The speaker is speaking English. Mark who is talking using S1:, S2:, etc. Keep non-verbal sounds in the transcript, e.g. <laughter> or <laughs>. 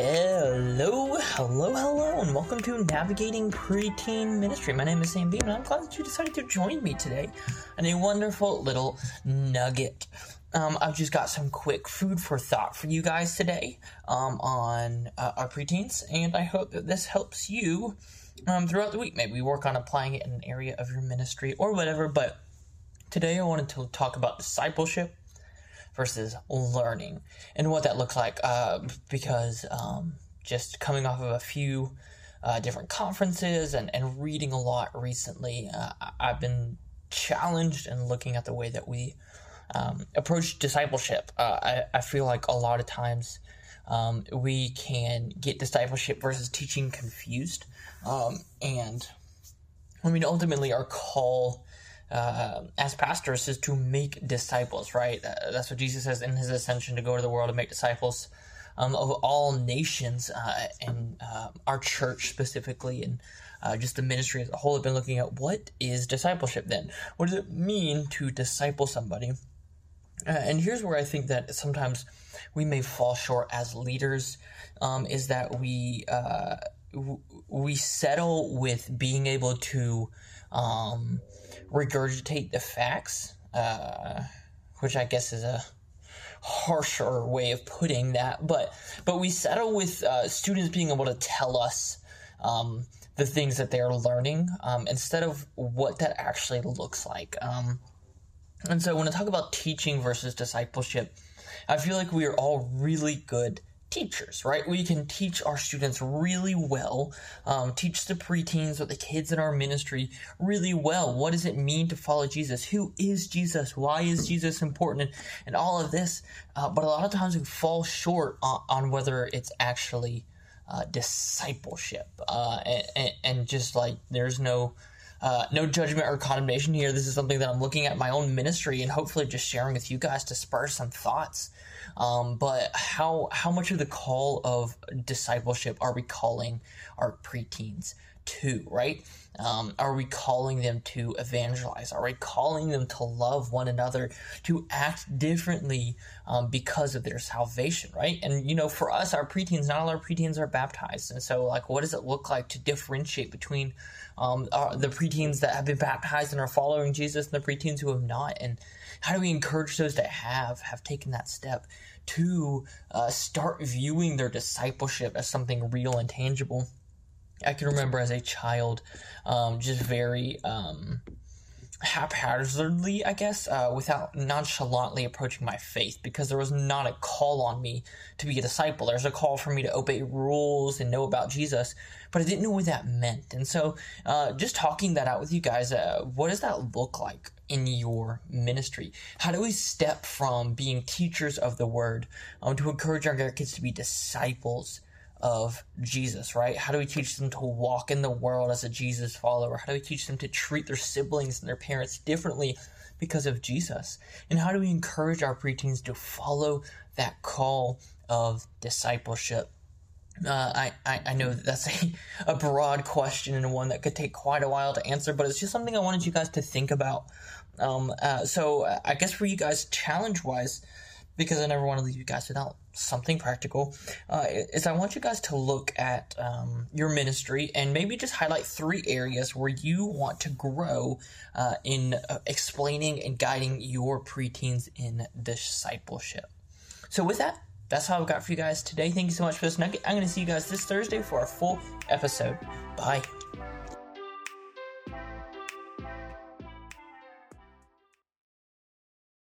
S1: Hello, hello, hello, and welcome to Navigating Preteen Ministry. My name is Sam Beam, and I'm glad that you decided to join me today on a wonderful little nugget. Um, I've just got some quick food for thought for you guys today um, on uh, our preteens, and I hope that this helps you um, throughout the week. Maybe work on applying it in an area of your ministry or whatever, but today I wanted to talk about discipleship versus learning and what that looks like uh, because um, just coming off of a few uh, different conferences and, and reading a lot recently, uh, I've been challenged and looking at the way that we um, approach discipleship. Uh, I, I feel like a lot of times um, we can get discipleship versus teaching confused. Um, and I mean, ultimately, our call uh, as pastors is to make disciples, right? Uh, that's what Jesus says in his ascension to go to the world and make disciples um, of all nations. Uh, and uh, our church specifically, and uh, just the ministry as a whole, have been looking at what is discipleship then? What does it mean to disciple somebody? Uh, and here's where I think that sometimes we may fall short as leaders um, is that we w- we settle with being able to um, regurgitate the facts, uh, which I guess is a harsher way of putting that. But but we settle with uh, students being able to tell us um, the things that they're learning um, instead of what that actually looks like. Um, and so when I talk about teaching versus discipleship, I feel like we are all really good teachers, right? We can teach our students really well, um, teach the preteens or the kids in our ministry really well. What does it mean to follow Jesus? Who is Jesus? Why is Jesus important? And, and all of this. Uh, but a lot of times we fall short on, on whether it's actually uh, discipleship. Uh, and, and, just like there's no. Uh, no judgment or condemnation here. This is something that I'm looking at my own ministry and hopefully just sharing with you guys to spur some thoughts um, but how how much of the call of discipleship are we calling our preteens to? Right? Um, are we calling them to evangelize? Are we calling them to love one another, to act differently um, because of their salvation? Right? And you know, for us, our preteens, not all our preteens are baptized, and so like, what does it look like to differentiate between um, our, the preteens that have been baptized and are following Jesus and the preteens who have not? And how do we encourage those that have have taken that step to uh, start viewing their discipleship as something real and tangible? I can remember as a child, um, just very um, haphazardly, I guess, uh, without nonchalantly approaching my faith because there was not a call on me to be a disciple. There's a call for me to obey rules and know about Jesus, but I didn't know what that meant. And so, uh, just talking that out with you guys, uh, what does that look like in your ministry? How do we step from being teachers of the word um, to encourage our kids to be disciples? Of Jesus, right? How do we teach them to walk in the world as a Jesus follower? How do we teach them to treat their siblings and their parents differently because of Jesus? And how do we encourage our preteens to follow that call of discipleship? Uh, I, I, I, know that that's <laughs> a, a broad question and one that could take quite a while to answer, but it's just something I wanted you guys to think about. Um, uh, so I guess for you guys, challenge wise, because I never want to leave you guys without something practical, uh, is I want you guys to look at um, your ministry and maybe just highlight three areas where you want to grow uh, in uh, explaining and guiding your preteens in discipleship. So, with that, that's all I've got for you guys today. Thank you so much for this nugget. I'm going to see you guys this Thursday for a full episode. Bye.